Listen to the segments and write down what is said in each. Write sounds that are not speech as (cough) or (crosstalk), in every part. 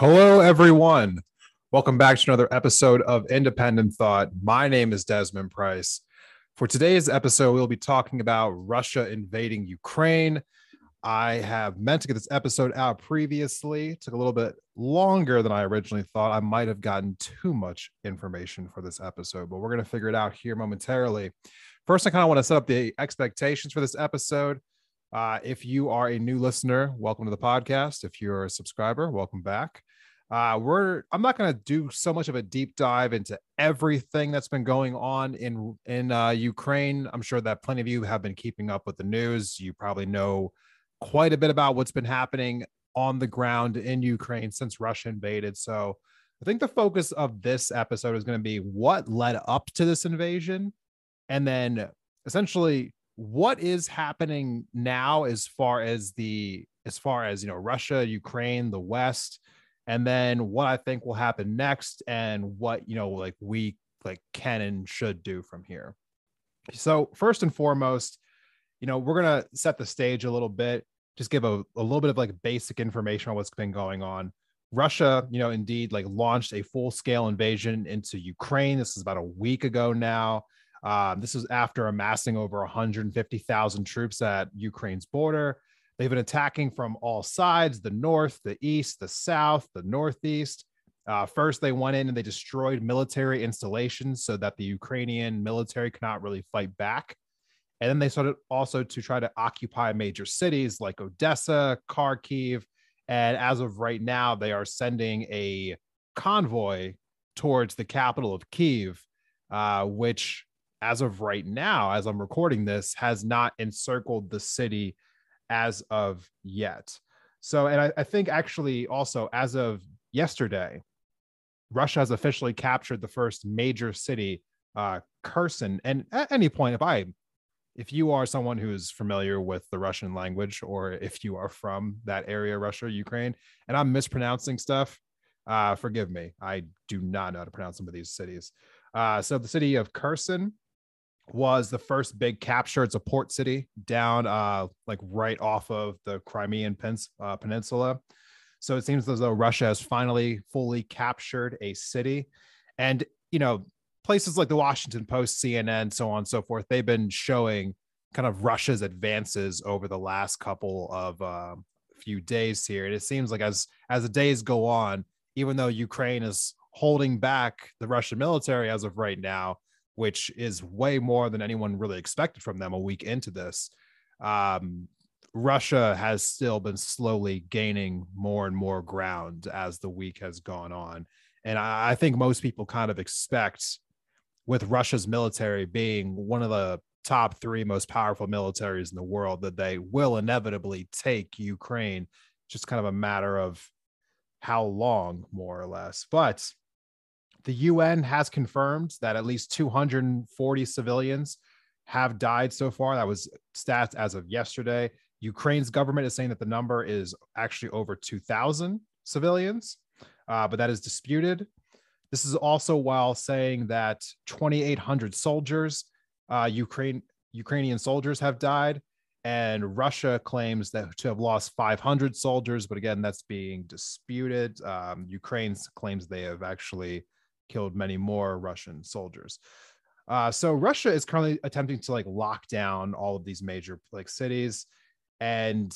Hello, everyone. Welcome back to another episode of Independent Thought. My name is Desmond Price. For today's episode, we'll be talking about Russia invading Ukraine. I have meant to get this episode out previously. It took a little bit longer than I originally thought. I might have gotten too much information for this episode, but we're going to figure it out here momentarily. First, I kind of want to set up the expectations for this episode. Uh, if you are a new listener, welcome to the podcast. If you're a subscriber, welcome back. Uh, we're I'm not going to do so much of a deep dive into everything that's been going on in in uh, Ukraine. I'm sure that plenty of you have been keeping up with the news. You probably know quite a bit about what's been happening on the ground in Ukraine since Russia invaded. So I think the focus of this episode is going to be what led up to this invasion, and then essentially what is happening now as far as the as far as you know Russia, Ukraine, the West and then what I think will happen next and what, you know, like we like can and should do from here. So, first and foremost, you know, we're going to set the stage a little bit, just give a, a little bit of like basic information on what's been going on. Russia, you know, indeed like launched a full scale invasion into Ukraine. This is about a week ago now. Um, this is after amassing over 150,000 troops at Ukraine's border. They've been attacking from all sides the north, the east, the south, the northeast. Uh, first, they went in and they destroyed military installations so that the Ukrainian military could not really fight back. And then they started also to try to occupy major cities like Odessa, Kharkiv. And as of right now, they are sending a convoy towards the capital of Kiev, uh, which, as of right now, as I'm recording this, has not encircled the city as of yet. So, and I, I think actually also as of yesterday, Russia has officially captured the first major city, uh, Kherson. And at any point, if I, if you are someone who's familiar with the Russian language, or if you are from that area, Russia, Ukraine, and I'm mispronouncing stuff, uh, forgive me. I do not know how to pronounce some of these cities. Uh, so the city of Kherson was the first big capture. It's a port city down uh, like right off of the Crimean uh, Peninsula. So it seems as though Russia has finally fully captured a city. And, you know, places like the Washington Post, CNN, so on and so forth, they've been showing kind of Russia's advances over the last couple of uh, few days here. And it seems like as as the days go on, even though Ukraine is holding back the Russian military as of right now, which is way more than anyone really expected from them a week into this. Um, Russia has still been slowly gaining more and more ground as the week has gone on. And I, I think most people kind of expect, with Russia's military being one of the top three most powerful militaries in the world, that they will inevitably take Ukraine. Just kind of a matter of how long, more or less. But the UN has confirmed that at least 240 civilians have died so far. That was stats as of yesterday. Ukraine's government is saying that the number is actually over 2,000 civilians, uh, but that is disputed. This is also while saying that 2,800 soldiers, uh, Ukraine Ukrainian soldiers, have died, and Russia claims that to have lost 500 soldiers, but again, that's being disputed. Um, Ukraine claims they have actually killed many more Russian soldiers. Uh, so Russia is currently attempting to like lock down all of these major like cities, and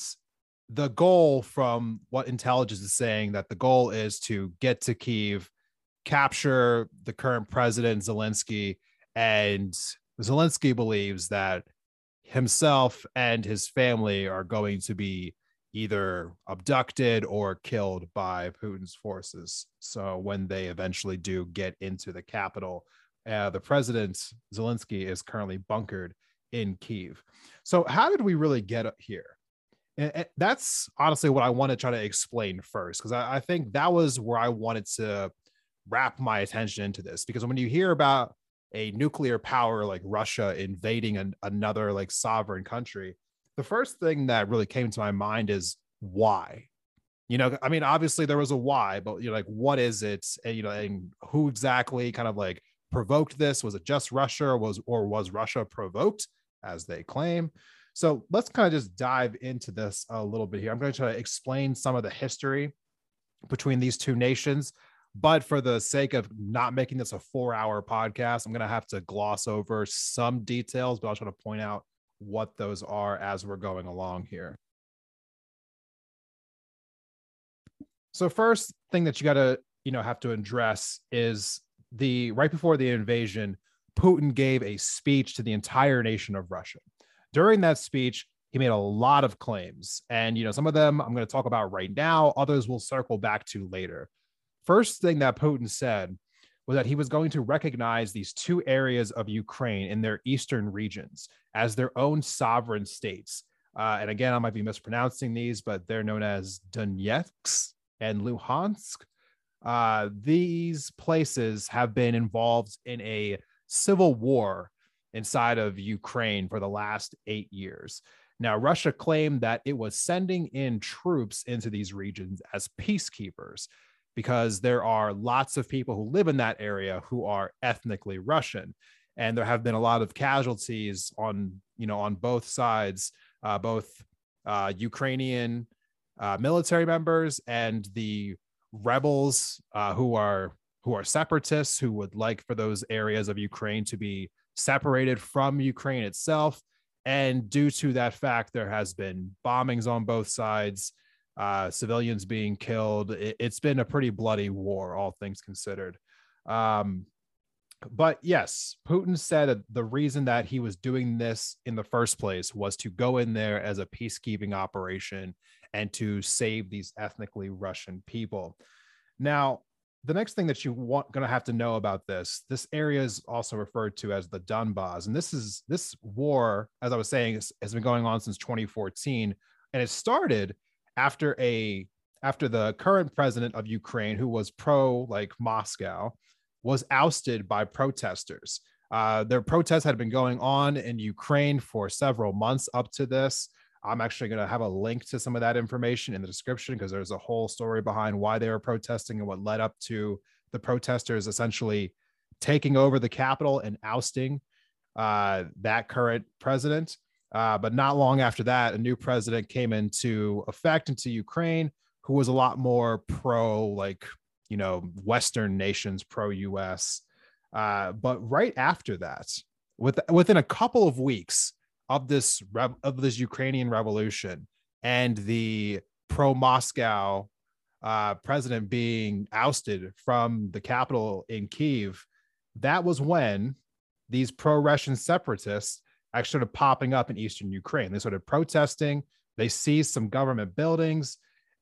the goal from what intelligence is saying that the goal is to get to Kiev, capture the current president Zelensky, and Zelensky believes that himself and his family are going to be either abducted or killed by Putin's forces. So when they eventually do get into the capital, uh, the president Zelensky is currently bunkered in Kiev. So how did we really get here? And that's honestly what I want to try to explain first, because I, I think that was where I wanted to wrap my attention into this because when you hear about a nuclear power like Russia invading an, another like sovereign country, the first thing that really came to my mind is why. You know, I mean, obviously there was a why, but you know, like what is it? And, you know, and who exactly kind of like provoked this? Was it just Russia, or was or was Russia provoked, as they claim? So let's kind of just dive into this a little bit here. I'm going to try to explain some of the history between these two nations. But for the sake of not making this a four hour podcast, I'm going to have to gloss over some details, but I'll try to point out what those are as we're going along here. So first thing that you got to, you know, have to address is the right before the invasion, Putin gave a speech to the entire nation of Russia. During that speech, he made a lot of claims, and you know, some of them I'm going to talk about right now, others we'll circle back to later. First thing that Putin said was that he was going to recognize these two areas of Ukraine in their eastern regions as their own sovereign states. Uh, and again, I might be mispronouncing these, but they're known as Donetsk and Luhansk. Uh, these places have been involved in a civil war inside of Ukraine for the last eight years. Now, Russia claimed that it was sending in troops into these regions as peacekeepers because there are lots of people who live in that area who are ethnically Russian. And there have been a lot of casualties on, you know, on both sides, uh, both uh, Ukrainian uh, military members and the rebels uh, who are who are separatists who would like for those areas of Ukraine to be separated from Ukraine itself. And due to that fact, there has been bombings on both sides uh, civilians being killed. It, has been a pretty bloody war, all things considered. Um, but yes, Putin said the reason that he was doing this in the first place was to go in there as a peacekeeping operation and to save these ethnically Russian people. Now, the next thing that you want going to have to know about this this area is also referred to as the donbass and this is this war as i was saying has been going on since 2014 and it started after a after the current president of Ukraine, who was pro like Moscow, was ousted by protesters. Uh, their protests had been going on in Ukraine for several months up to this. I'm actually going to have a link to some of that information in the description because there's a whole story behind why they were protesting and what led up to the protesters essentially taking over the capital and ousting uh, that current president. Uh, but not long after that, a new president came into effect into Ukraine, who was a lot more pro, like, you know, Western nations, pro US. Uh, but right after that, with, within a couple of weeks of this of this Ukrainian revolution and the pro Moscow uh, president being ousted from the capital in Kiev, that was when these pro Russian separatists actually started popping up in eastern Ukraine. They started protesting. They seized some government buildings,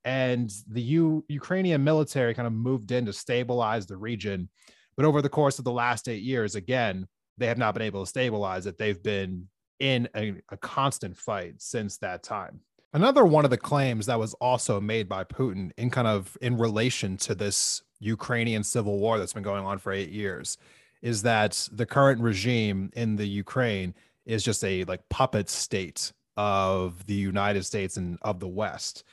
and the U- Ukrainian military kind of moved in to stabilize the region. But over the course of the last eight years, again, they have not been able to stabilize it. They've been in a, a constant fight since that time. Another one of the claims that was also made by Putin in kind of in relation to this Ukrainian civil war that's been going on for eight years is that the current regime in the Ukraine is just a like puppet state of the United States and of the West.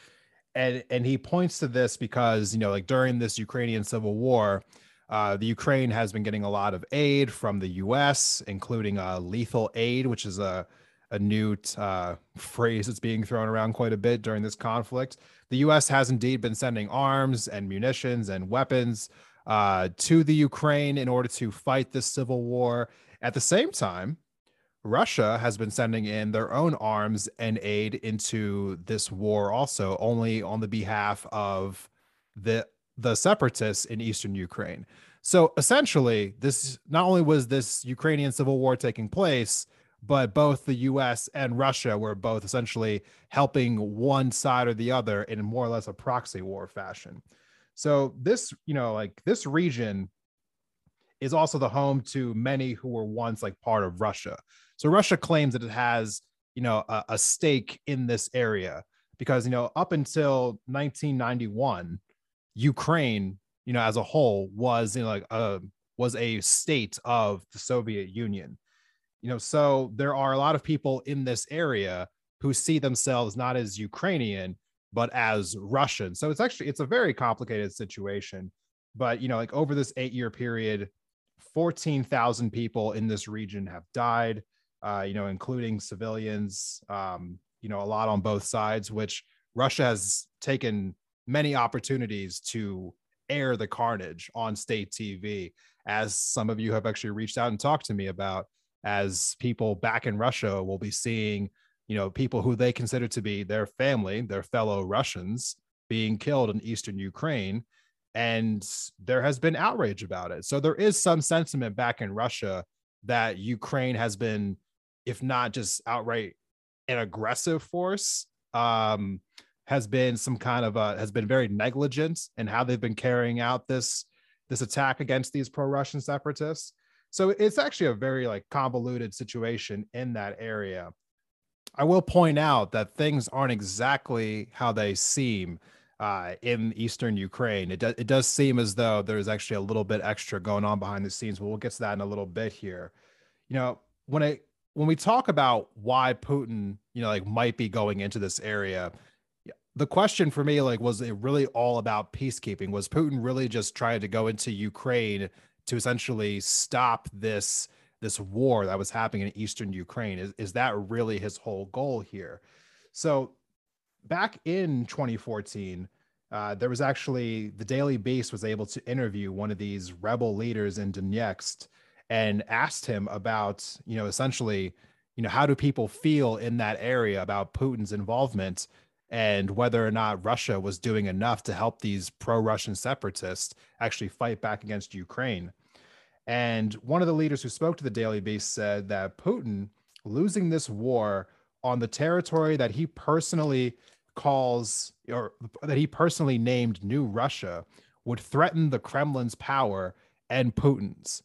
And and he points to this because, you know, like during this Ukrainian civil war, uh, the Ukraine has been getting a lot of aid from the U.S., including uh, lethal aid, which is a a new uh, phrase that's being thrown around quite a bit during this conflict. The U.S. has indeed been sending arms and munitions and weapons uh, to the Ukraine in order to fight this civil war. At the same time, Russia has been sending in their own arms and aid into this war also only on the behalf of the the separatists in eastern Ukraine. So essentially this not only was this Ukrainian civil war taking place but both the US and Russia were both essentially helping one side or the other in more or less a proxy war fashion. So this, you know, like this region is also the home to many who were once like part of Russia. So Russia claims that it has, you know, a, a stake in this area because, you know, up until 1991, Ukraine, you know, as a whole was you know like a was a state of the Soviet Union. You know, so there are a lot of people in this area who see themselves not as Ukrainian but as Russian. So it's actually it's a very complicated situation. But you know, like over this eight year period, 14,000 people in this region have died, uh, you know, including civilians, um, you know, a lot on both sides, which Russia has taken many opportunities to air the carnage on state TV, as some of you have actually reached out and talked to me about, as people back in Russia will be seeing, you know, people who they consider to be their family, their fellow Russians, being killed in eastern Ukraine and there has been outrage about it. So there is some sentiment back in Russia that Ukraine has been, if not just outright an aggressive force, um, has been some kind of a, has been very negligent in how they've been carrying out this this attack against these pro-Russian separatists. So it's actually a very like convoluted situation in that area. I will point out that things aren't exactly how they seem uh, in eastern Ukraine. It, do, it does seem as though there's actually a little bit extra going on behind the scenes, but we'll get to that in a little bit here. You know, when it when we talk about why Putin, you know, like might be going into this area, the question for me, like, was it really all about peacekeeping? Was Putin really just trying to go into Ukraine to essentially stop this this war that was happening in eastern Ukraine? Is is that really his whole goal here? So back in 2014, uh, there was actually the Daily Beast was able to interview one of these rebel leaders in Donetsk and asked him about, you know, essentially, you know, how do people feel in that area about Putin's involvement and whether or not Russia was doing enough to help these pro-Russian separatists actually fight back against Ukraine. And one of the leaders who spoke to the Daily Beast said that Putin losing this war on the territory that he personally calls or that he personally named New Russia would threaten the Kremlin's power and Putin's.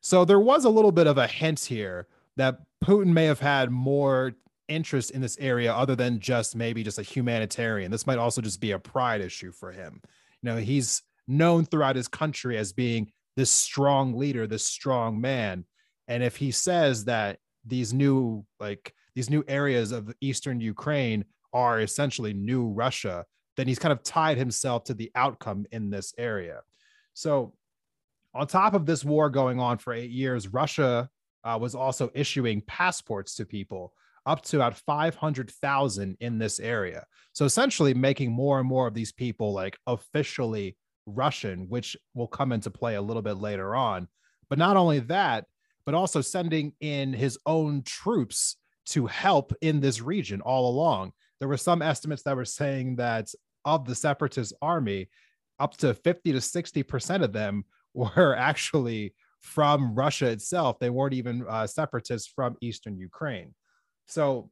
So there was a little bit of a hint here that Putin may have had more interest in this area other than just maybe just a humanitarian. This might also just be a pride issue for him. You know, he's known throughout his country as being this strong leader, this strong man. And if he says that these new like these new areas of eastern Ukraine are essentially new Russia, then he's kind of tied himself to the outcome in this area. So, on top of this war going on for eight years, Russia uh, was also issuing passports to people up to about 500,000 in this area. So, essentially, making more and more of these people like officially Russian, which will come into play a little bit later on. But not only that, but also sending in his own troops to help in this region all along. There were some estimates that were saying that of the separatist army, up to 50 to 60% of them were (laughs) actually from Russia itself. They weren't even uh, separatists from Eastern Ukraine. So,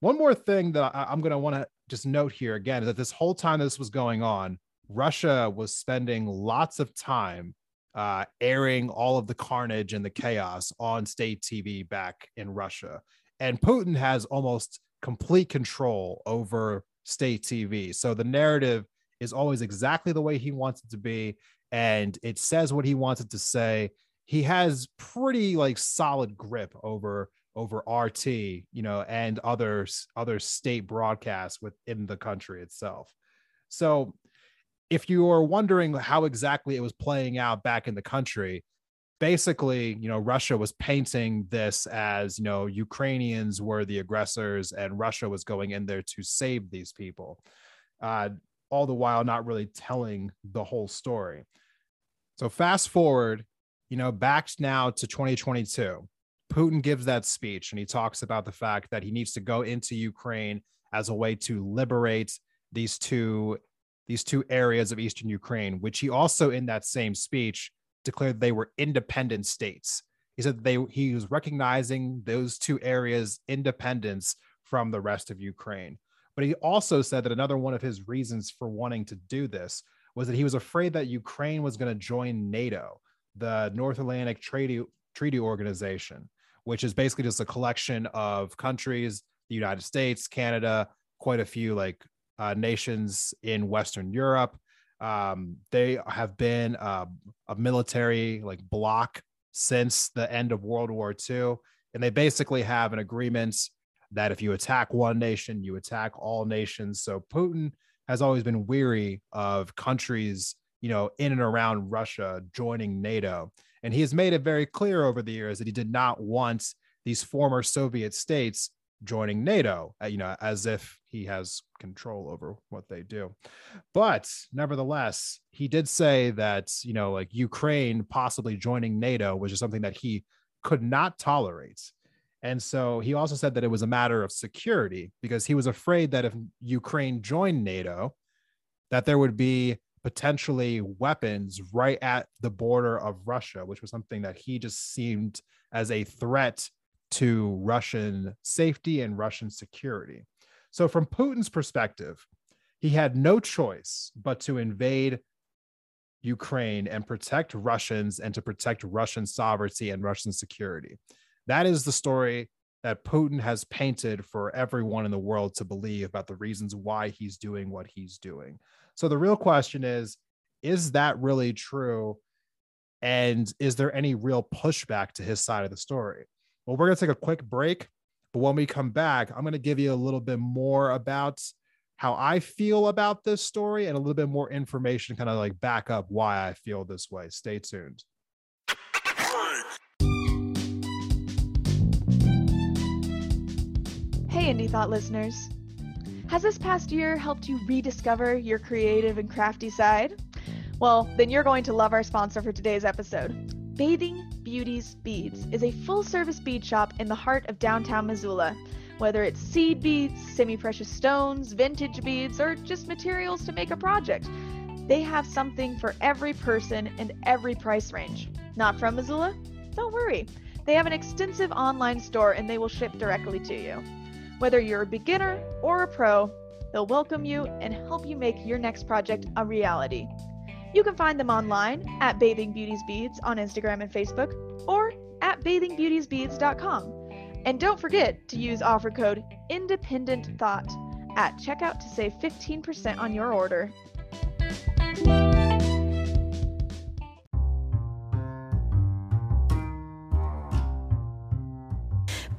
one more thing that I, am going to want to just note here again is that this whole time this was going on, Russia was spending lots of time uh, airing all of the carnage and the chaos on state TV back in Russia and Putin has almost complete control over state TV. So the narrative is always exactly the way he wants it to be, and it says what he wants it to say. He has pretty like solid grip over over RT, you know, and other other state broadcasts within the country itself. So if you are wondering how exactly it was playing out back in the country, basically, you know, Russia was painting this as, you know, Ukrainians were the aggressors and Russia was going in there to save these people, uh, all the while not really telling the whole story. So, fast forward, you know, back now to 2022. Putin gives that speech and he talks about the fact that he needs to go into Ukraine as a way to liberate these two these two areas of eastern Ukraine, which he also in that same speech declared they were independent states. He said they he was recognizing those two areas independence from the rest of Ukraine. But he also said that another one of his reasons for wanting to do this was that he was afraid that Ukraine was going to join NATO, the North Atlantic Treaty Treaty Organization, which is basically just a collection of countries, the United States, Canada, quite a few like uh, nations in Western Europe, Um, they have been uh, a military like bloc since the end of World War II, and they basically have an agreement that if you attack one nation, you attack all nations. So Putin has always been weary of countries, you know, in and around Russia joining NATO. And he has made it very clear over the years that he did not want these former Soviet states joining NATO, uh, you know, as if he has control over what they do. But nevertheless, he did say that, you know, like Ukraine possibly joining NATO was just something that he could not tolerate. And so he also said that it was a matter of security because he was afraid that if Ukraine joined NATO, that there would be potentially weapons right at the border of Russia, which was something that he just seemed as a threat to Russian safety and Russian security. So, from Putin's perspective, he had no choice but to invade Ukraine and protect Russians and to protect Russian sovereignty and Russian security. That is the story that Putin has painted for everyone in the world to believe about the reasons why he's doing what he's doing. So the real question is is that really true? And is there any real pushback to his side of the story? Well, we're going to take a quick break. But when we come back, I'm going to give you a little bit more about how I feel about this story and a little bit more information, kind of like back up why I feel this way. Stay tuned. Hey, Indie Thought listeners. Has this past year helped you rediscover your creative and crafty side? Well, then you're going to love our sponsor for today's episode. Bathing Beauties Beads is a full service bead shop in the heart of downtown Missoula. Whether it's seed beads, semi precious stones, vintage beads, or just materials to make a project, they have something for every person and every price range. Not from Missoula? Don't worry. They have an extensive online store and they will ship directly to you. Whether you're a beginner or a pro, they'll welcome you and help you make your next project a reality. You can find them online at Bathing Beauties Beads on Instagram and Facebook or at bathingbeautiesbeads.com. And don't forget to use offer code Independent Thought at checkout to save 15% on your order.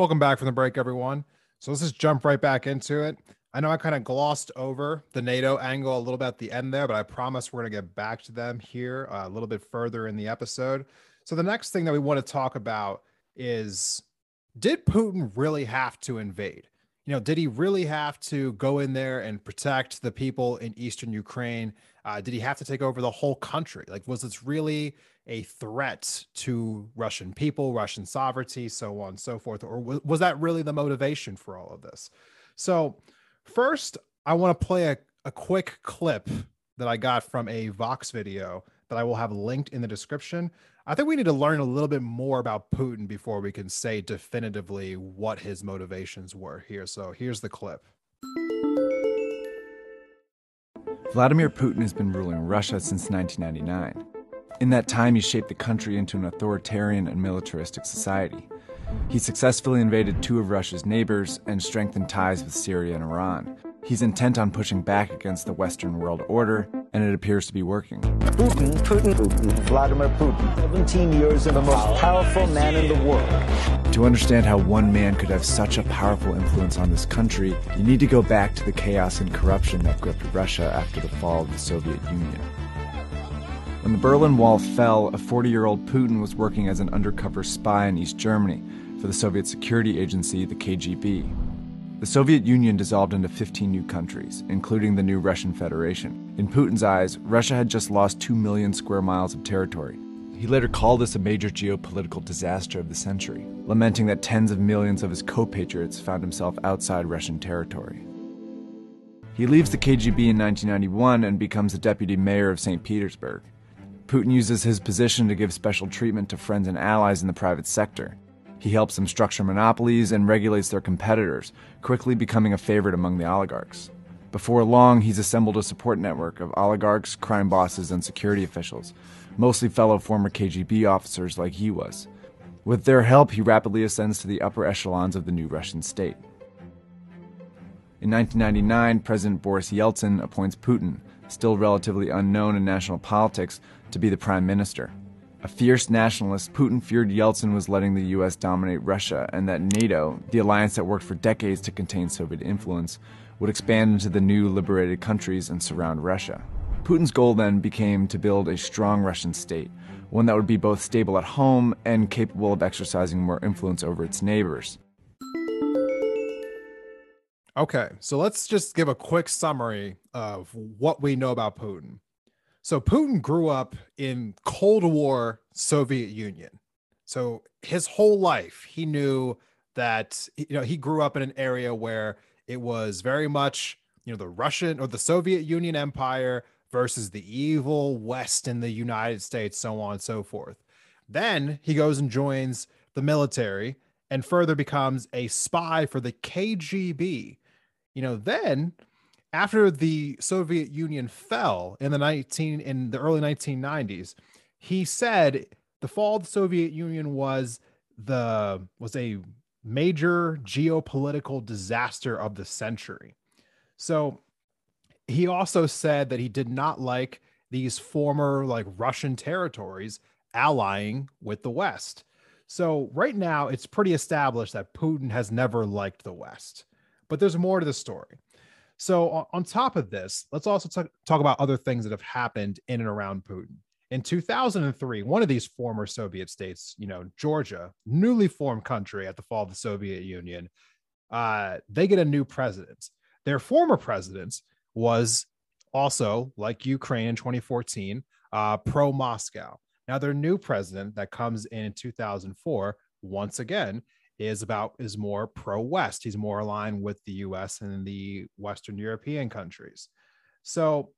Welcome back from the break, everyone. So let's just jump right back into it. I know I kind of glossed over the NATO angle a little bit at the end there, but I promise we're going to get back to them here uh, a little bit further in the episode. So the next thing that we want to talk about is did Putin really have to invade? You know, did he really have to go in there and protect the people in eastern Ukraine? Uh, did he have to take over the whole country? Like, was this really a threat to Russian people, Russian sovereignty, so on and so forth? Or was, was that really the motivation for all of this? So, first, I want to play a, a quick clip that I got from a Vox video that I will have linked in the description. I think we need to learn a little bit more about Putin before we can say definitively what his motivations were here. So, here's the clip. Vladimir Putin has been ruling Russia since 1999. In that time, he shaped the country into an authoritarian and militaristic society. He successfully invaded two of Russia's neighbors and strengthened ties with Syria and Iran. He's intent on pushing back against the Western world order, and it appears to be working. Putin, Putin, Putin, Vladimir Putin, 17 years and the most powerful man in the world. To understand how one man could have such a powerful influence on this country, you need to go back to the chaos and corruption that gripped Russia after the fall of the Soviet Union. When the Berlin Wall fell, a 40 year old Putin was working as an undercover spy in East Germany for the Soviet security agency, the KGB. The Soviet Union dissolved into 15 new countries, including the new Russian Federation. In Putin's eyes, Russia had just lost 2 million square miles of territory. He later called this a major geopolitical disaster of the century, lamenting that tens of millions of his co patriots found himself outside Russian territory. He leaves the KGB in 1991 and becomes the deputy mayor of St. Petersburg. Putin uses his position to give special treatment to friends and allies in the private sector. He helps them structure monopolies and regulates their competitors, quickly becoming a favorite among the oligarchs. Before long, he's assembled a support network of oligarchs, crime bosses, and security officials, mostly fellow former KGB officers like he was. With their help, he rapidly ascends to the upper echelons of the new Russian state. In 1999, President Boris Yeltsin appoints Putin, still relatively unknown in national politics, to be the prime minister. A fierce nationalist, Putin feared Yeltsin was letting the US dominate Russia and that NATO, the alliance that worked for decades to contain Soviet influence, would expand into the new liberated countries and surround Russia. Putin's goal then became to build a strong Russian state, one that would be both stable at home and capable of exercising more influence over its neighbors. Okay, so let's just give a quick summary of what we know about Putin. So Putin grew up in Cold War Soviet Union. So his whole life he knew that you know he grew up in an area where it was very much you know the Russian or the Soviet Union empire versus the evil West in the United States so on and so forth. Then he goes and joins the military and further becomes a spy for the KGB. You know, then after the Soviet Union fell in the 19 in the early 1990s, he said the fall of the Soviet Union was the was a major geopolitical disaster of the century. So he also said that he did not like these former like Russian territories allying with the West. So right now it's pretty established that Putin has never liked the West. But there's more to the story. So, on top of this, let's also talk, about other things that have happened in and around Putin. In 2003, one of these former Soviet states, you know, Georgia, newly formed country at the fall of the Soviet Union, uh, they get a new president. Their former president was also, like Ukraine in 2014, uh, pro Moscow. Now, their new president that comes in in 2004, once again, is about is more pro West. He's more aligned with the US and the Western European countries. So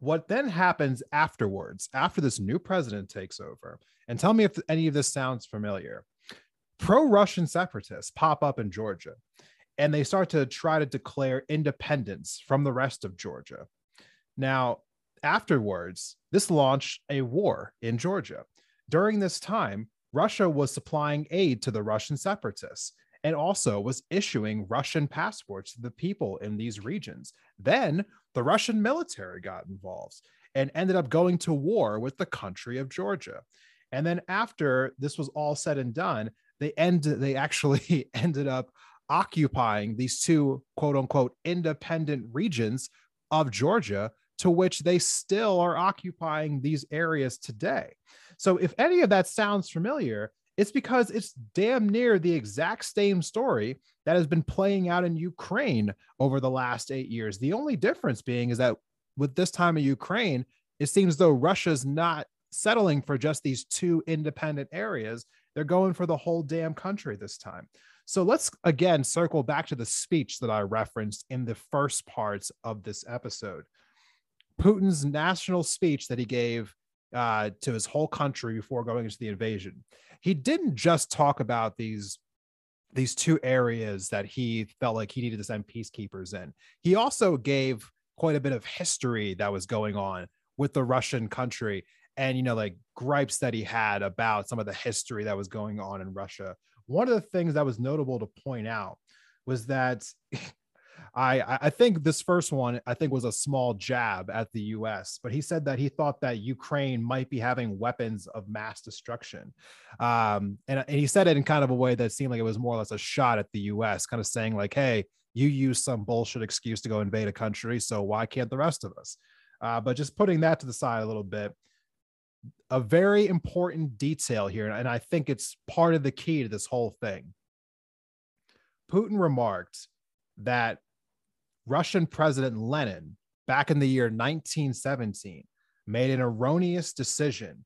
what then happens afterwards, after this new president takes over, and tell me if any of this sounds familiar. Pro Russian separatists pop up in Georgia and they start to try to declare independence from the rest of Georgia. Now, afterwards, this launched a war in Georgia. During this time, Russia was supplying aid to the Russian separatists and also was issuing Russian passports to the people in these regions. Then the Russian military got involved and ended up going to war with the country of Georgia. And then after this was all said and done, they end they actually (laughs) ended up occupying these two quote unquote independent regions of Georgia to which they still are occupying these areas today. So if any of that sounds familiar, it's because it's damn near the exact same story that has been playing out in Ukraine over the last eight years. The only difference being is that with this time in Ukraine, it seems though Russia's not settling for just these two independent areas. They're going for the whole damn country this time. So let's again circle back to the speech that I referenced in the first parts of this episode. Putin's national speech that he gave uh, to his whole country before going into the invasion. He didn't just talk about these these two areas that he felt like he needed to send peacekeepers in. He also gave quite a bit of history that was going on with the Russian country and you know like gripes that he had about some of the history that was going on in Russia. One of the things that was notable to point out was that (laughs) I I think this first one I think was a small jab at the U.S., but he said that he thought that Ukraine might be having weapons of mass destruction, um, and and he said it in kind of a way that seemed like it was more or less a shot at the U.S., kind of saying like, "Hey, you use some bullshit excuse to go invade a country, so why can't the rest of us?" Uh, but just putting that to the side a little bit, a very important detail here, and I think it's part of the key to this whole thing. Putin remarked that Russian President Lenin, back in the year 1917, made an erroneous decision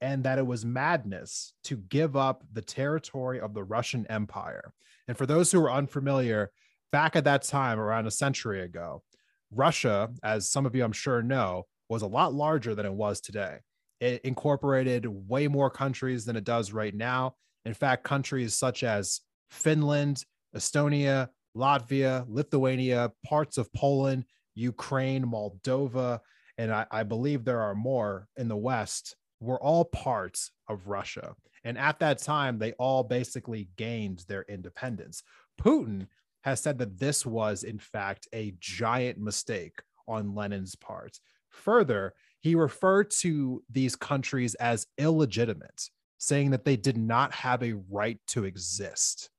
and that it was madness to give up the territory of the Russian Empire. And for those who are unfamiliar, back at that time, around a century ago, Russia, as some of you I'm sure know, was a lot larger than it was today. It incorporated way more countries than it does right now. In fact, countries such as Finland, Estonia, Latvia, Lithuania, parts of Poland, Ukraine, Moldova, and I, I, believe there are more in the West, were all parts of Russia. And at that time, they all basically gained their independence. Putin has said that this was, in fact, a giant mistake on Lenin's part. Further, he referred to these countries as illegitimate, saying that they did not have a right to exist.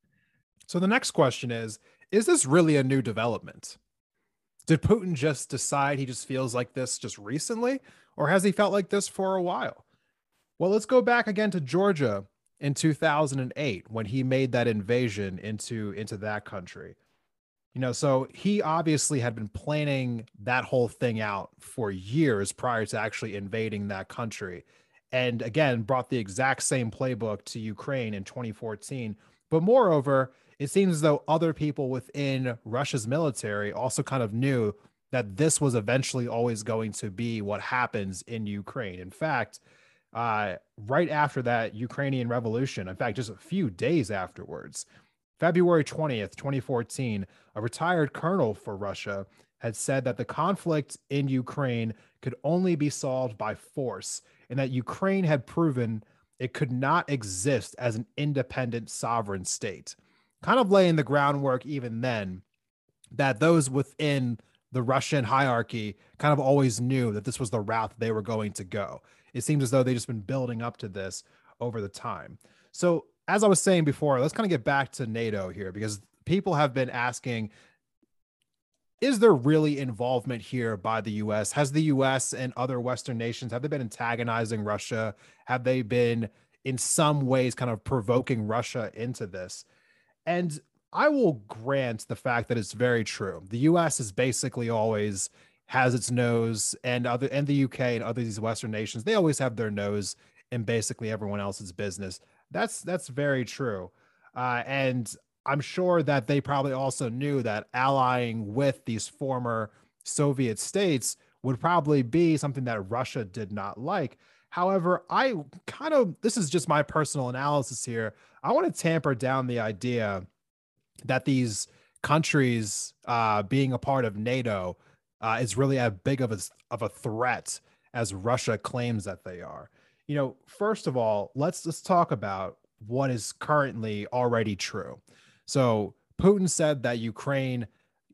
So the next question is Is this really a new development? Did Putin just decide he just feels like this just recently, or has he felt like this for a while? Well, let's go back again to Georgia in 2008 when he made that invasion into into that country. You know, so he obviously had been planning that whole thing out for years prior to actually invading that country. And again, brought the exact same playbook to Ukraine in 2014. But moreover, it seems as though other people within Russia's military also kind of knew that this was eventually always going to be what happens in Ukraine. In fact, uh, right after that Ukrainian revolution, in fact, just a few days afterwards, February 20th, 2014, a retired colonel for Russia had said that the conflict in Ukraine could only be solved by force and that Ukraine had proven it could not exist as an independent sovereign state kind of laying the groundwork even then that those within the Russian hierarchy kind of always knew that this was the route they were going to go. It seems as though they've just been building up to this over the time. So, as I was saying before, let's kind of get back to NATO here because people have been asking is there really involvement here by the US? Has the US and other Western nations have they been antagonizing Russia? Have they been in some ways kind of provoking Russia into this? And I will grant the fact that it's very true. The US is basically always has its nose and other and the UK and other these Western nations, they always have their nose in basically everyone else's business. That's that's very true. Uh, and I'm sure that they probably also knew that allying with these former Soviet states would probably be something that Russia did not like. However, I kind of, this is just my personal analysis here. I want to tamper down the idea that these countries uh, being a part of NATO uh, is really as big of a, of a threat as Russia claims that they are. You know, first of all, let's let's talk about what is currently already true. So Putin said that Ukraine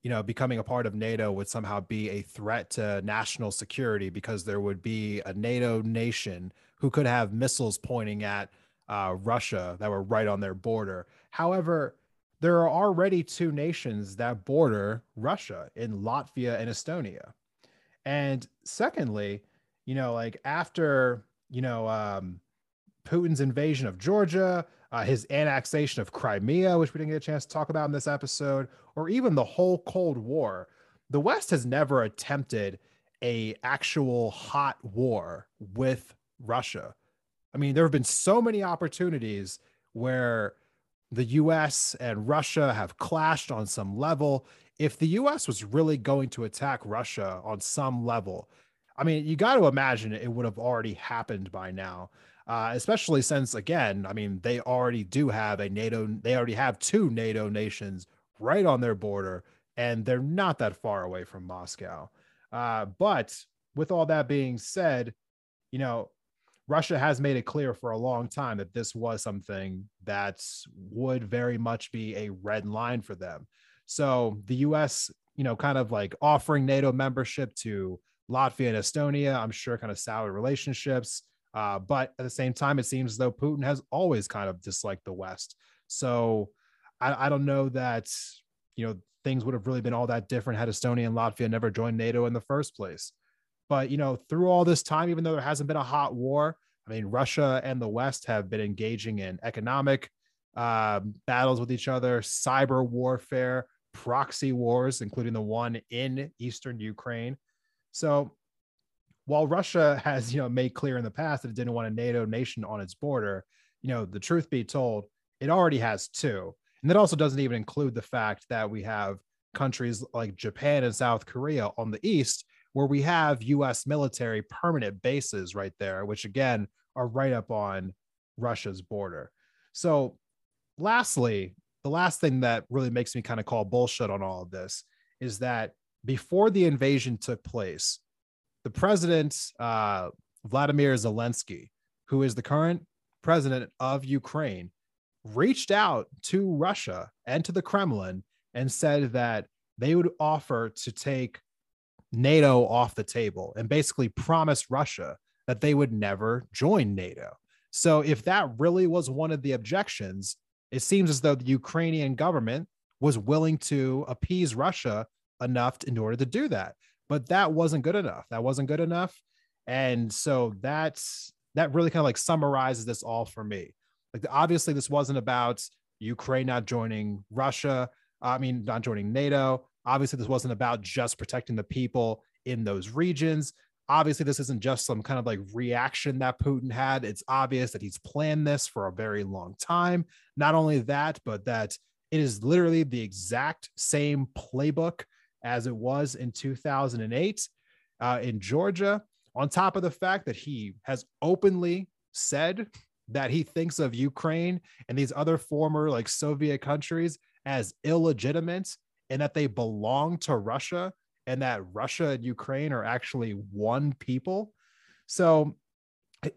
you know, becoming a part of NATO would somehow be a threat to national security because there would be a NATO nation who could have missiles pointing at uh, Russia that were right on their border. However, there are already two nations that border Russia in Latvia and Estonia. And secondly, you know, like after, you know, um, Putin's invasion of Georgia, uh, his annexation of Crimea, which we didn't get a chance to talk about in this episode, or even the whole Cold War, the West has never attempted a actual hot war with Russia. I mean, there have been so many opportunities where the US and Russia have clashed on some level. If the US was really going to attack Russia on some level, I mean, you got to imagine it would have already happened by now uh, especially since, again, I mean, they already do have a NATO, they already have two NATO nations right on their border, and they're not that far away from Moscow. Uh, but with all that being said, you know, Russia has made it clear for a long time that this was something that would very much be a red line for them. So the US you know, kind of like offering NATO membership to Latvia and Estonia. I'm sure kind of soured relationships. Uh, but at the same time, it seems as though Putin has always kind of disliked the West. So I, I don't know that, you know, things would have really been all that different had Estonia and Latvia never joined NATO in the first place. But, you know, through all this time, even though there hasn't been a hot war, I mean, Russia and the West have been engaging in economic uh, battles with each other, cyber warfare, proxy wars, including the one in eastern Ukraine. So while Russia (laughs) has, you know, made clear in the past that it didn't want a NATO nation on its border, you know, the truth be told, it already has two. And that also doesn't even include the fact that we have countries like Japan and South Korea on the east, where we have US military permanent bases right there, which again are right up on Russia's border. So, lastly, the last thing that really makes me kind of call bullshit on all of this is that before the invasion took place, the president, uh, Vladimir Zelensky, who is the current president of Ukraine, reached out to Russia and to the Kremlin and said that they would offer to take NATO off the table and basically promised Russia that they would never join NATO. So, if that really was one of the objections, it seems as though the Ukrainian government was willing to appease Russia enough in order to do that. But that wasn't good enough. That wasn't good enough. And so that's that really kind of like summarizes this all for me. Like obviously this wasn't about Ukraine not joining Russia. I mean, not joining NATO. Obviously, this wasn't about just protecting the people in those regions. Obviously, this isn't just some kind of like reaction that Putin had. It's obvious that he's planned this for a very long time. Not only that, but that it is literally the exact same playbook as it was in 2008 uh, in Georgia, on top of the fact that he has openly said that he thinks of Ukraine and these other former like Soviet countries as illegitimate and that they belong to Russia and that Russia and Ukraine are actually one people. So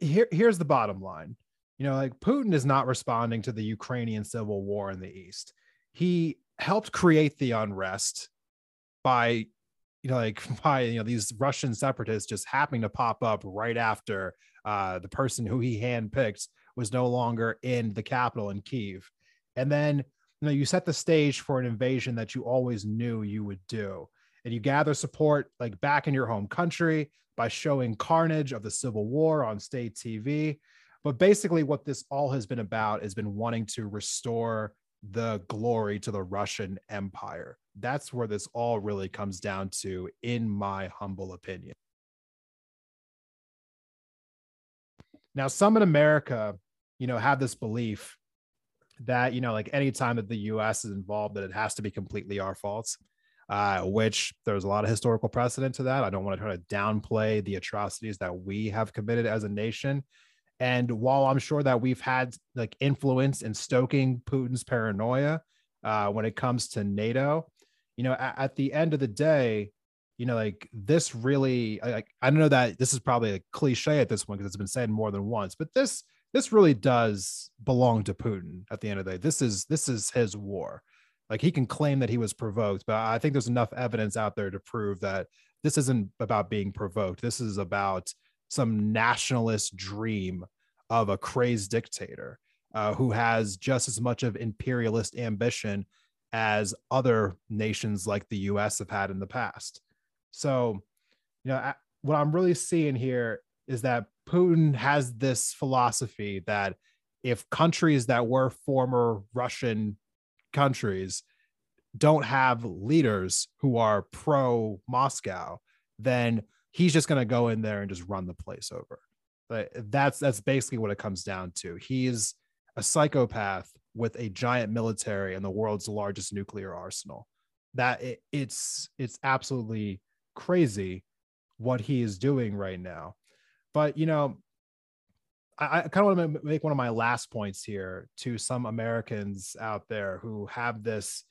here, here's the bottom line. You know, like Putin is not responding to the Ukrainian civil war in the East. He helped create the unrest by you know like (laughs) by you know these russian separatists just happening to pop up right after uh, the person who he handpicked was no longer in the capital in kiev and then you know you set the stage for an invasion that you always knew you would do. And you gather support like back in your home country by showing carnage of the civil war on state tv but basically what this all has been about has been wanting to restore the glory to the russian empire. That's where this all really comes down to, in my humble opinion. Now, some in America, you know, have this belief that, you know, like any time that the US is involved, that it has to be completely our faults uh, which there's a lot of historical precedent to that. I don't want to try to downplay the atrocities that we have committed as a nation. And while I'm sure that we've had like influence in stoking Putin's paranoia uh, when it comes to NATO, you know, at, at the end of the day, you know, like this really, like I don't know that this is probably a cliche at this point because it's been said more than once, but this this really does belong to Putin at the end of the day. This is this is his war. Like he can claim that he was provoked, but I think there's enough evidence out there to prove that this isn't about being provoked. This is about some nationalist dream of a crazed dictator uh, who has just as much of imperialist ambition as other nations like the US have had in the past. So, you know, what I'm really seeing here is that Putin has this philosophy that if countries that were former Russian countries don't have leaders who are pro Moscow, then he's just going to go in there and just run the place over. But that's that's basically what it comes down to. He's a psychopath with a giant military and the world's largest nuclear arsenal. That it, it's it's absolutely crazy what he is doing right now. But you know, I, kind of want to make one of my last points here to some Americans out there who have this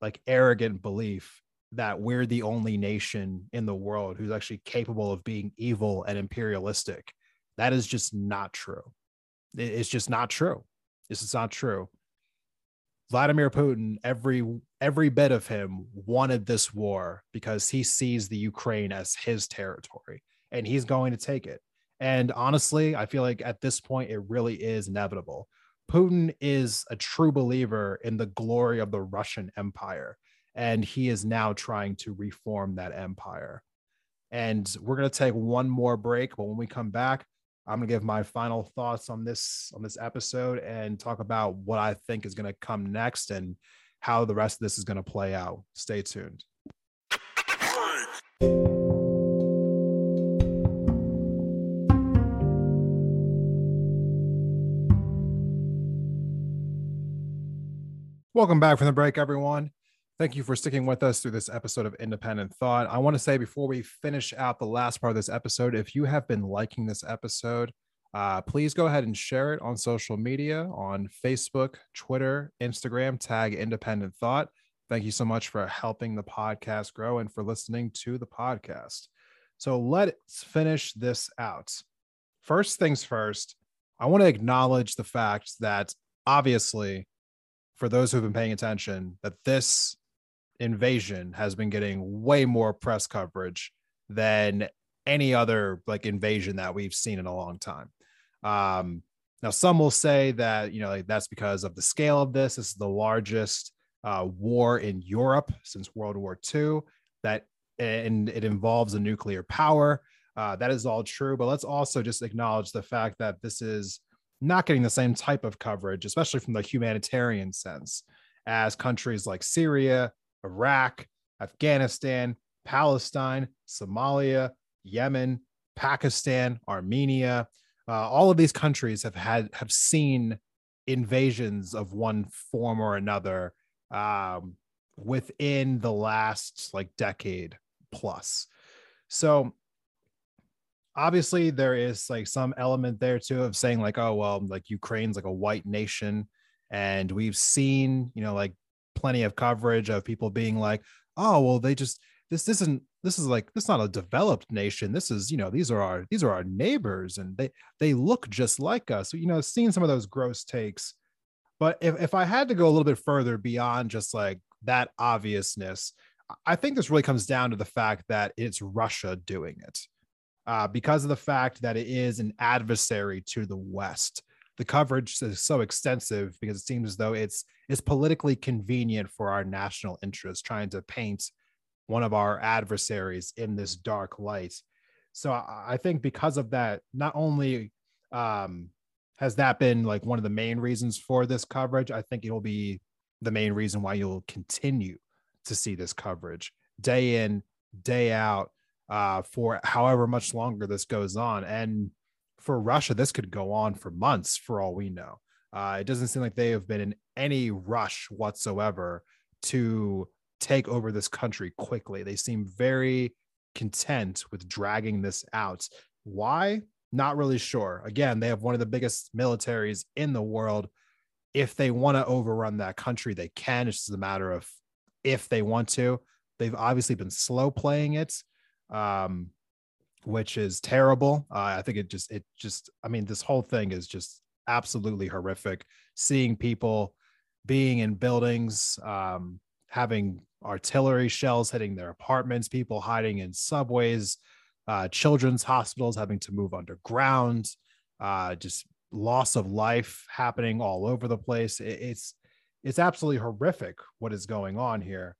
like arrogant belief that we're the only nation in the world who's actually capable of being evil and imperialistic. That is just not true. It's just not true. This is not true. Vladimir Putin, every every bit of him wanted this war because he sees the Ukraine as his territory and he's going to take it. And honestly, I feel like at this point it really is inevitable. Putin is a true believer in the glory of the Russian Empire, and he is now trying to reform that empire. And we're going to take one more break, but when we come back, I'm going to give my final thoughts on this on this episode and talk about what I think is going to come next and how the rest of this is going to play out. Stay tuned. Welcome back from the break, everyone. Thank you for sticking with us through this episode of Independent Thought. I want to say before we finish out the last part of this episode, if you have been liking this episode, uh, please go ahead and share it on social media on Facebook, Twitter, Instagram, tag Independent Thought. Thank you so much for helping the podcast grow and for listening to the podcast. So let's finish this out. First things first, I want to acknowledge the fact that obviously, for those who've been paying attention, that this invasion has been getting way more press coverage than any other like invasion that we've seen in a long time. Um, now, some will say that you know like, that's because of the scale of this. This is the largest uh, war in Europe since World War II. That and it involves a nuclear power. Uh, that is all true, but let's also just acknowledge the fact that this is not getting the same type of coverage, especially from the humanitarian sense, as countries like Syria, Iraq, Afghanistan, Palestine, Somalia, Yemen, Pakistan, Armenia. Uh, all of these countries have had have seen invasions of one form or another um, within the last like decade plus. So obviously there is like some element there too of saying like oh well like Ukraine's like a white nation and we've seen you know like plenty of coverage of people being like, oh, well, they just this isn't this is like this is not a developed nation. This is, you know, these are our these are our neighbors and they they look just like us. You know, seeing some of those gross takes. But if, if I had to go a little bit further beyond just like that obviousness, I think this really comes down to the fact that it's Russia doing it. Uh, because of the fact that it is an adversary to the West. The coverage is so extensive because it seems as though it's it's politically convenient for our national interest trying to paint one of our adversaries in this dark light. So i, think because of that not only um, has that been like one of the main reasons for this coverage i think it'll be the main reason why you'll continue to see this coverage day in day out uh, for however much longer this goes on and for Russia, this could go on for months for all we know. Uh, it doesn't seem like they have been in any rush whatsoever to take over this country quickly. They seem very content with dragging this out. Why? Not really sure. Again, they have one of the biggest militaries in the world. If they want to overrun that country, they can. It's just a matter of if they want to. They've obviously been slow playing it. Um, which is terrible. Uh, I think it just, it just, I mean, this whole thing is just absolutely horrific. Seeing people being in buildings, um, having artillery shells hitting their apartments, people hiding in subways, uh, children's hospitals having to move underground, uh, just loss of life happening all over the place. It, it's it's absolutely horrific what is going on here.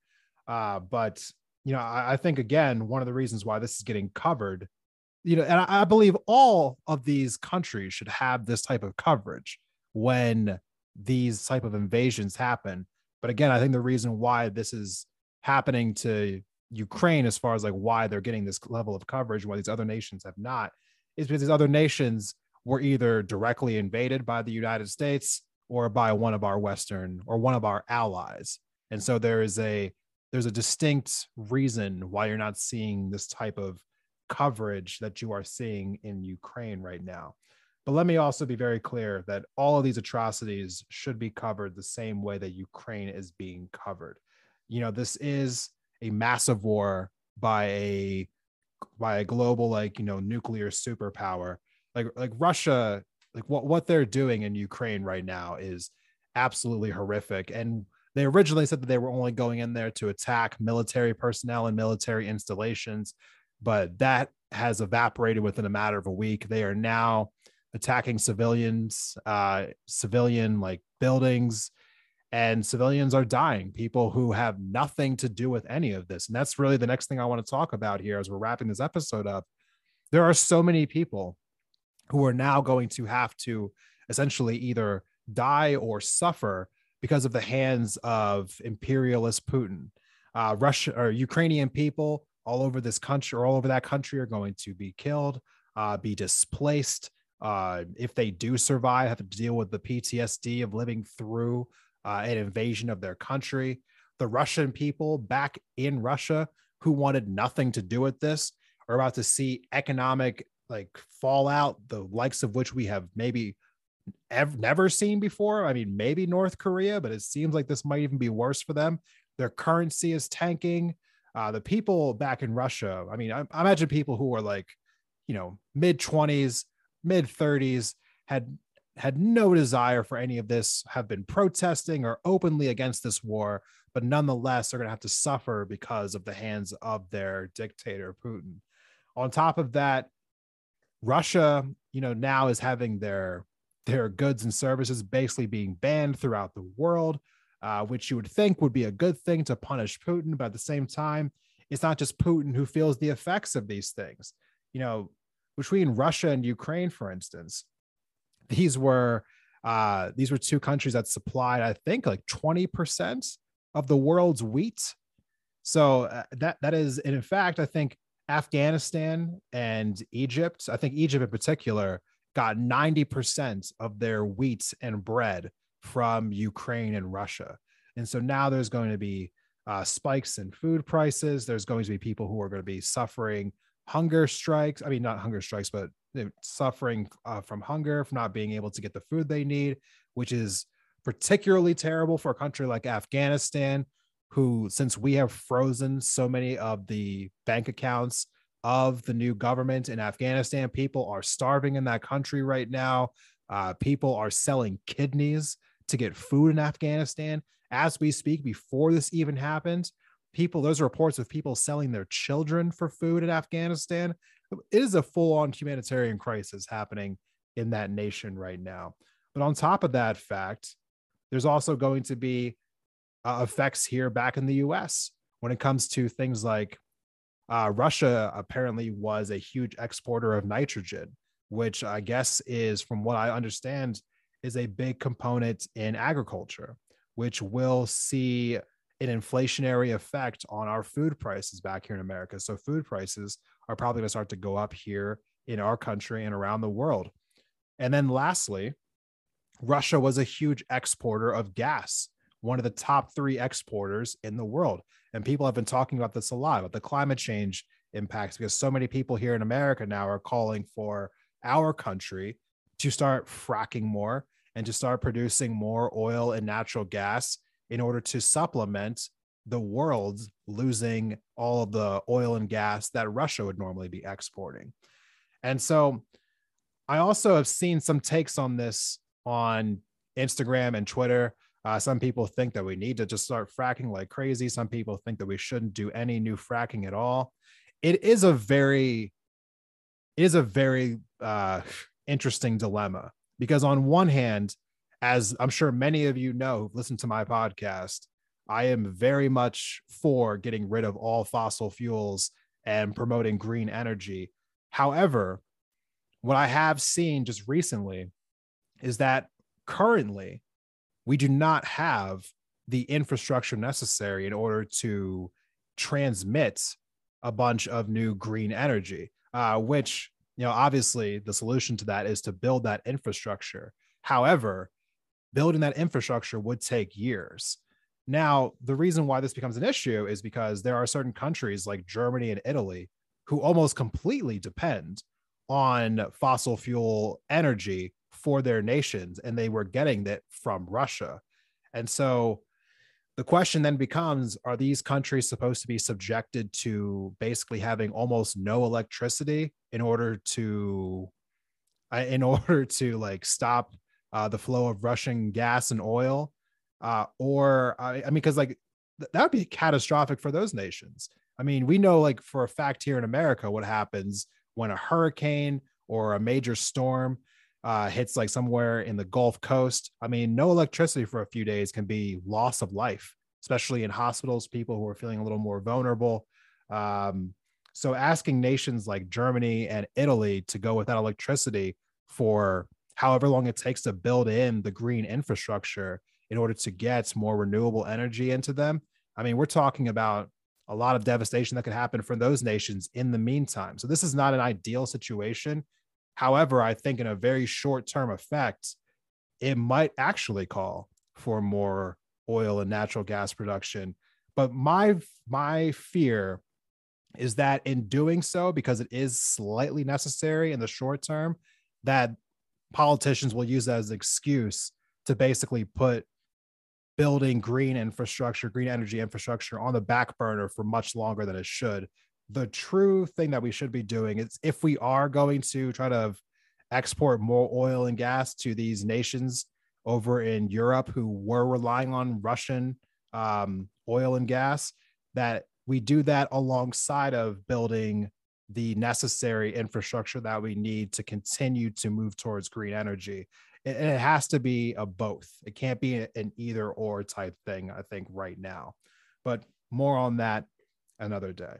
Uh, but you know, I, I, think again, one of the reasons why this is getting covered you know, and I, I believe all of these countries should have this type of coverage when these type of invasions happen. But again, I think the reason why this is happening to Ukraine, as far as like why they're getting this level of coverage, why these other nations have not, is because these other nations were either directly invaded by the United States or by one of our Western or one of our allies. And so there is a there's a distinct reason why you're not seeing this type of coverage that you are seeing in Ukraine right now. But let me also be very clear that all of these atrocities should be covered the same way that Ukraine is being covered. You know, this is a massive war by a by a global like, you know, nuclear superpower. Like like Russia, like what what they're doing in Ukraine right now is absolutely horrific. And they originally said that they were only going in there to attack military personnel and military installations, but that has evaporated within a matter of a week. They are now attacking civilians, uh, civilian like buildings, and civilians are dying. People who have nothing to do with any of this. And that's really the next thing I want to talk about here as we're wrapping this episode up. There are so many people who are now going to have to essentially either die or suffer because of the hands of imperialist Putin. Uh, Russia or Ukrainian people all over this country or all over that country are going to be killed, uh, be displaced. Uh, if they do survive, have to deal with the PTSD of living through uh, an invasion of their country. The Russian people back in Russia who wanted nothing to do with this are about to see economic like fallout, the likes of which we have maybe ever, never seen before. I mean, maybe North Korea, but it seems like this might even be worse for them. Their currency is tanking. Uh, the people back in Russia, I mean, I, I imagine people who are like, you know, mid 20s, mid 30s had had no desire for any of this, have been protesting or openly against this war, but nonetheless are going to have to suffer because of the hands of their dictator, Putin. On top of that, Russia, you know, now is having their their goods and services basically being banned throughout the world, uh, which you would think would be a good thing to punish Putin. But at the same time, it's not just Putin who feels the effects of these things. You know, between Russia and Ukraine, for instance, these were uh, these were two countries that supplied, I think, like 20% of the world's wheat. So uh, that that is, in fact, I think Afghanistan and Egypt, I think Egypt in particular, got 90% of their wheat and bread from Ukraine and Russia. And so now there's going to be uh, spikes in food prices. There's going to be people who are going to be suffering hunger strikes. I mean, not hunger strikes, but suffering uh, from hunger, from not being able to get the food they need, which is particularly terrible for a country like Afghanistan, who, since we have frozen so many of the bank accounts of the new government in Afghanistan. People are starving in that country right now. Uh, people are selling kidneys to get food in Afghanistan as we speak. Before this even happened, people, those reports of people selling their children for food in Afghanistan. It is a full on humanitarian crisis happening in that nation right now. But on top of that fact, there's also going to be uh, effects here back in the US when it comes to things like uh, Russia apparently was a huge exporter of nitrogen, which I guess is, from what I understand, is a big component in agriculture, which will see an inflationary effect on our food prices back here in America. So, food prices are probably going to start to go up here in our country and around the world. And then, lastly, Russia was a huge exporter of gas, one of the top three exporters in the world. And people have been talking about this a lot about the climate change impacts because so many people here in America now are calling for our country to start fracking more and to start producing more oil and natural gas in order to supplement the world losing all of the oil and gas that Russia would normally be exporting. And so I also have seen some takes on this on Instagram and Twitter uh, some people think that we need to just start fracking like crazy. Some people think that we shouldn't do any new fracking at all. It is a very, it is a very uh, interesting dilemma because on one hand, as I'm sure many of you know who've listened to my podcast, I am very much for getting rid of all fossil fuels and promoting green energy. However, what I have seen just recently is that currently we do not have the infrastructure necessary in order to transmit a bunch of new green energy, uh, which, you know, obviously the solution to that is to build that infrastructure. However, building that infrastructure would take years. Now, the reason why this becomes an issue is because there are certain countries like Germany and Italy who almost completely depend on fossil fuel energy for their nations and they were getting that from Russia. And so the question then becomes are these countries supposed to be subjected to basically having almost no electricity in order to in (laughs) order to like stop uh, the flow of Russian gas and oil, uh, or I, I mean, because like th- that would be catastrophic for those nations. I mean, we know like for a fact here in America what happens when a hurricane or a major storm uh, hits like somewhere in the Gulf Coast. I mean, no electricity for a few days can be loss of life, especially in hospitals, people who are feeling a little more vulnerable. Um, so, asking nations like Germany and Italy to go without electricity for however long it takes to build in the green infrastructure in order to get more renewable energy into them. I mean, we're talking about a lot of devastation that could happen for those nations in the meantime. So, this is not an ideal situation. However, I think in a very short term effect, it might actually call for more oil and natural gas production. But my my fear is that in doing so, because it is slightly necessary in the short term, that politicians will use that as an excuse to basically put building green infrastructure, green energy infrastructure on the back burner for much longer than it should the true thing that we should be doing is if we are going to try to export more oil and gas to these nations over in Europe who were relying on Russian um, oil and gas, that we do that alongside of building the necessary infrastructure that we need to continue to move towards green energy. And it has to be a both. It can't be an either or type thing, I think, right now. But more on that another day.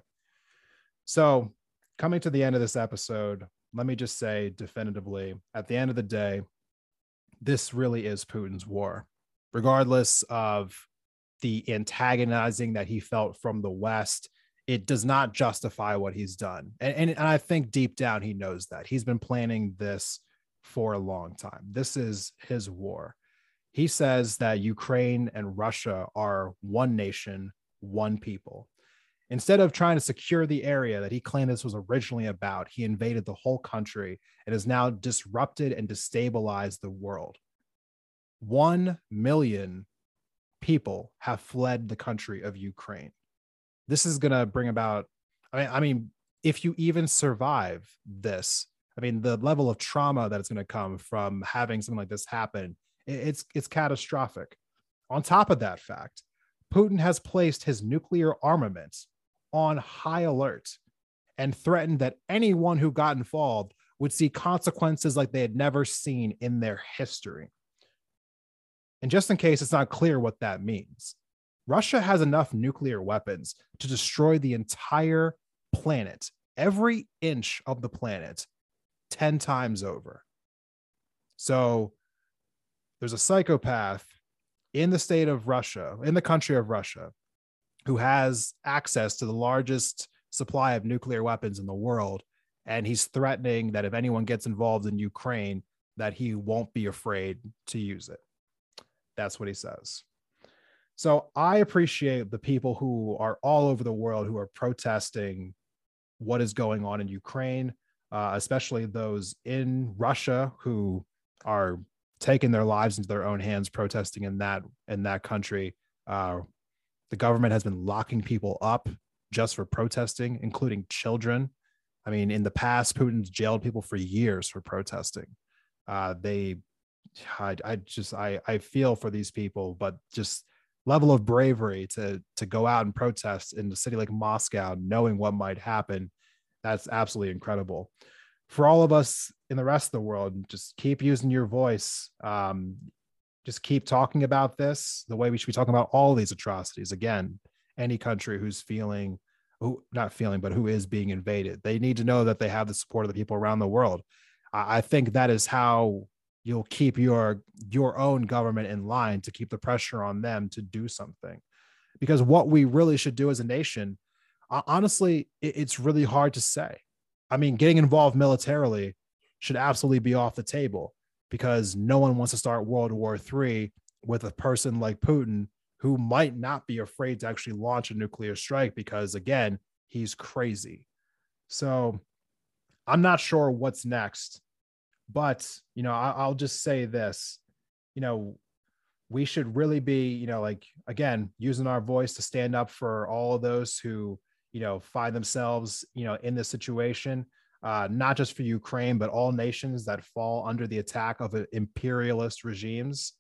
So, coming to the end of this episode, let me just say definitively at the end of the day, this really is Putin's war, regardless of the antagonizing that he felt from the West. It does not justify what he's done. And, and, and I think deep down he knows that. He's been planning this for a long time. This is his war. He says that Ukraine and Russia are one nation, one people. Instead of trying to secure the area that he claimed this was originally about, he invaded the whole country and has now disrupted and destabilized the world. One million people have fled the country of Ukraine. This is going to bring about, I mean, I mean, if you even survive this, I mean, the level of trauma that is going to come from having something like this happen, it's it's catastrophic. On top of that fact, Putin has placed his nuclear armaments on high alert and threatened that anyone who got involved would see consequences like they had never seen in their history. And just in case it's not clear what that means, Russia has enough nuclear weapons to destroy the entire planet, every inch of the planet, 10 times over. So there's a psychopath in the state of Russia, in the country of Russia, who has access to the largest supply of nuclear weapons in the world and he's threatening that if anyone gets involved in Ukraine that he won't be afraid to use it. That's what he says. So I appreciate the people who are all over the world who are protesting what is going on in Ukraine, uh, especially those in Russia who are taking their lives into their own hands protesting in that in that country uh, the government has been locking people up just for protesting, including children. I mean, in the past, Putin's jailed people for years for protesting. Uh, they, I, I just, I, I feel for these people, but just level of bravery to to go out and protest in a city like Moscow, knowing what might happen, that's absolutely incredible. For all of us in the rest of the world, just keep using your voice. Um, just keep talking about this the way we should be talking about all these atrocities. Again, any country who's feeling, who not feeling, but who is being invaded, they need to know that they have the support of the people around the world. I think that is how you'll keep your your own government in line to keep the pressure on them to do something. Because what we really should do as a nation, honestly, it's really hard to say. I mean, getting involved militarily should absolutely be off the table because no one wants to start World War III with a person like Putin who might not be afraid to actually launch a nuclear strike because, again, he's crazy. So I'm not sure what's next, but, you know, I, will just say this, you know, we should really be, you know, like, again, using our voice to stand up for all of those who, you know, find themselves, you know, in this situation. Uh, not just for Ukraine, but all nations that fall under the attack of imperialist regimes.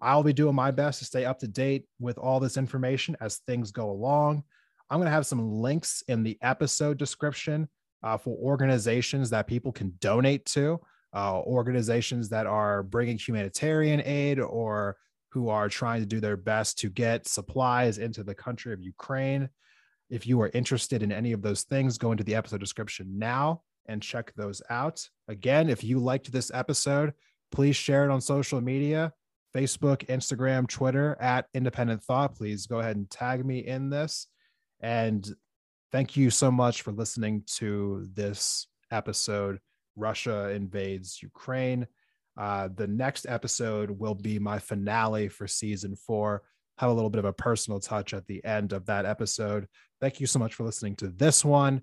I'll be doing my best to stay up to date with all this information as things go along. I'm going to have some links in the episode description uh, for organizations that people can donate to, uh, organizations that are bringing humanitarian aid or who are trying to do their best to get supplies into the country of Ukraine. If you are interested in any of those things, go into the episode description now and check those out. Again, if you liked this episode, please share it on social media Facebook, Instagram, Twitter at Independent Thought. Please go ahead and tag me in this. And thank you so much for listening to this episode. Russia invades Ukraine. Uh, the next episode will be my finale for season four. Have a little bit of a personal touch at the end of that episode. Thank you so much for listening to this one,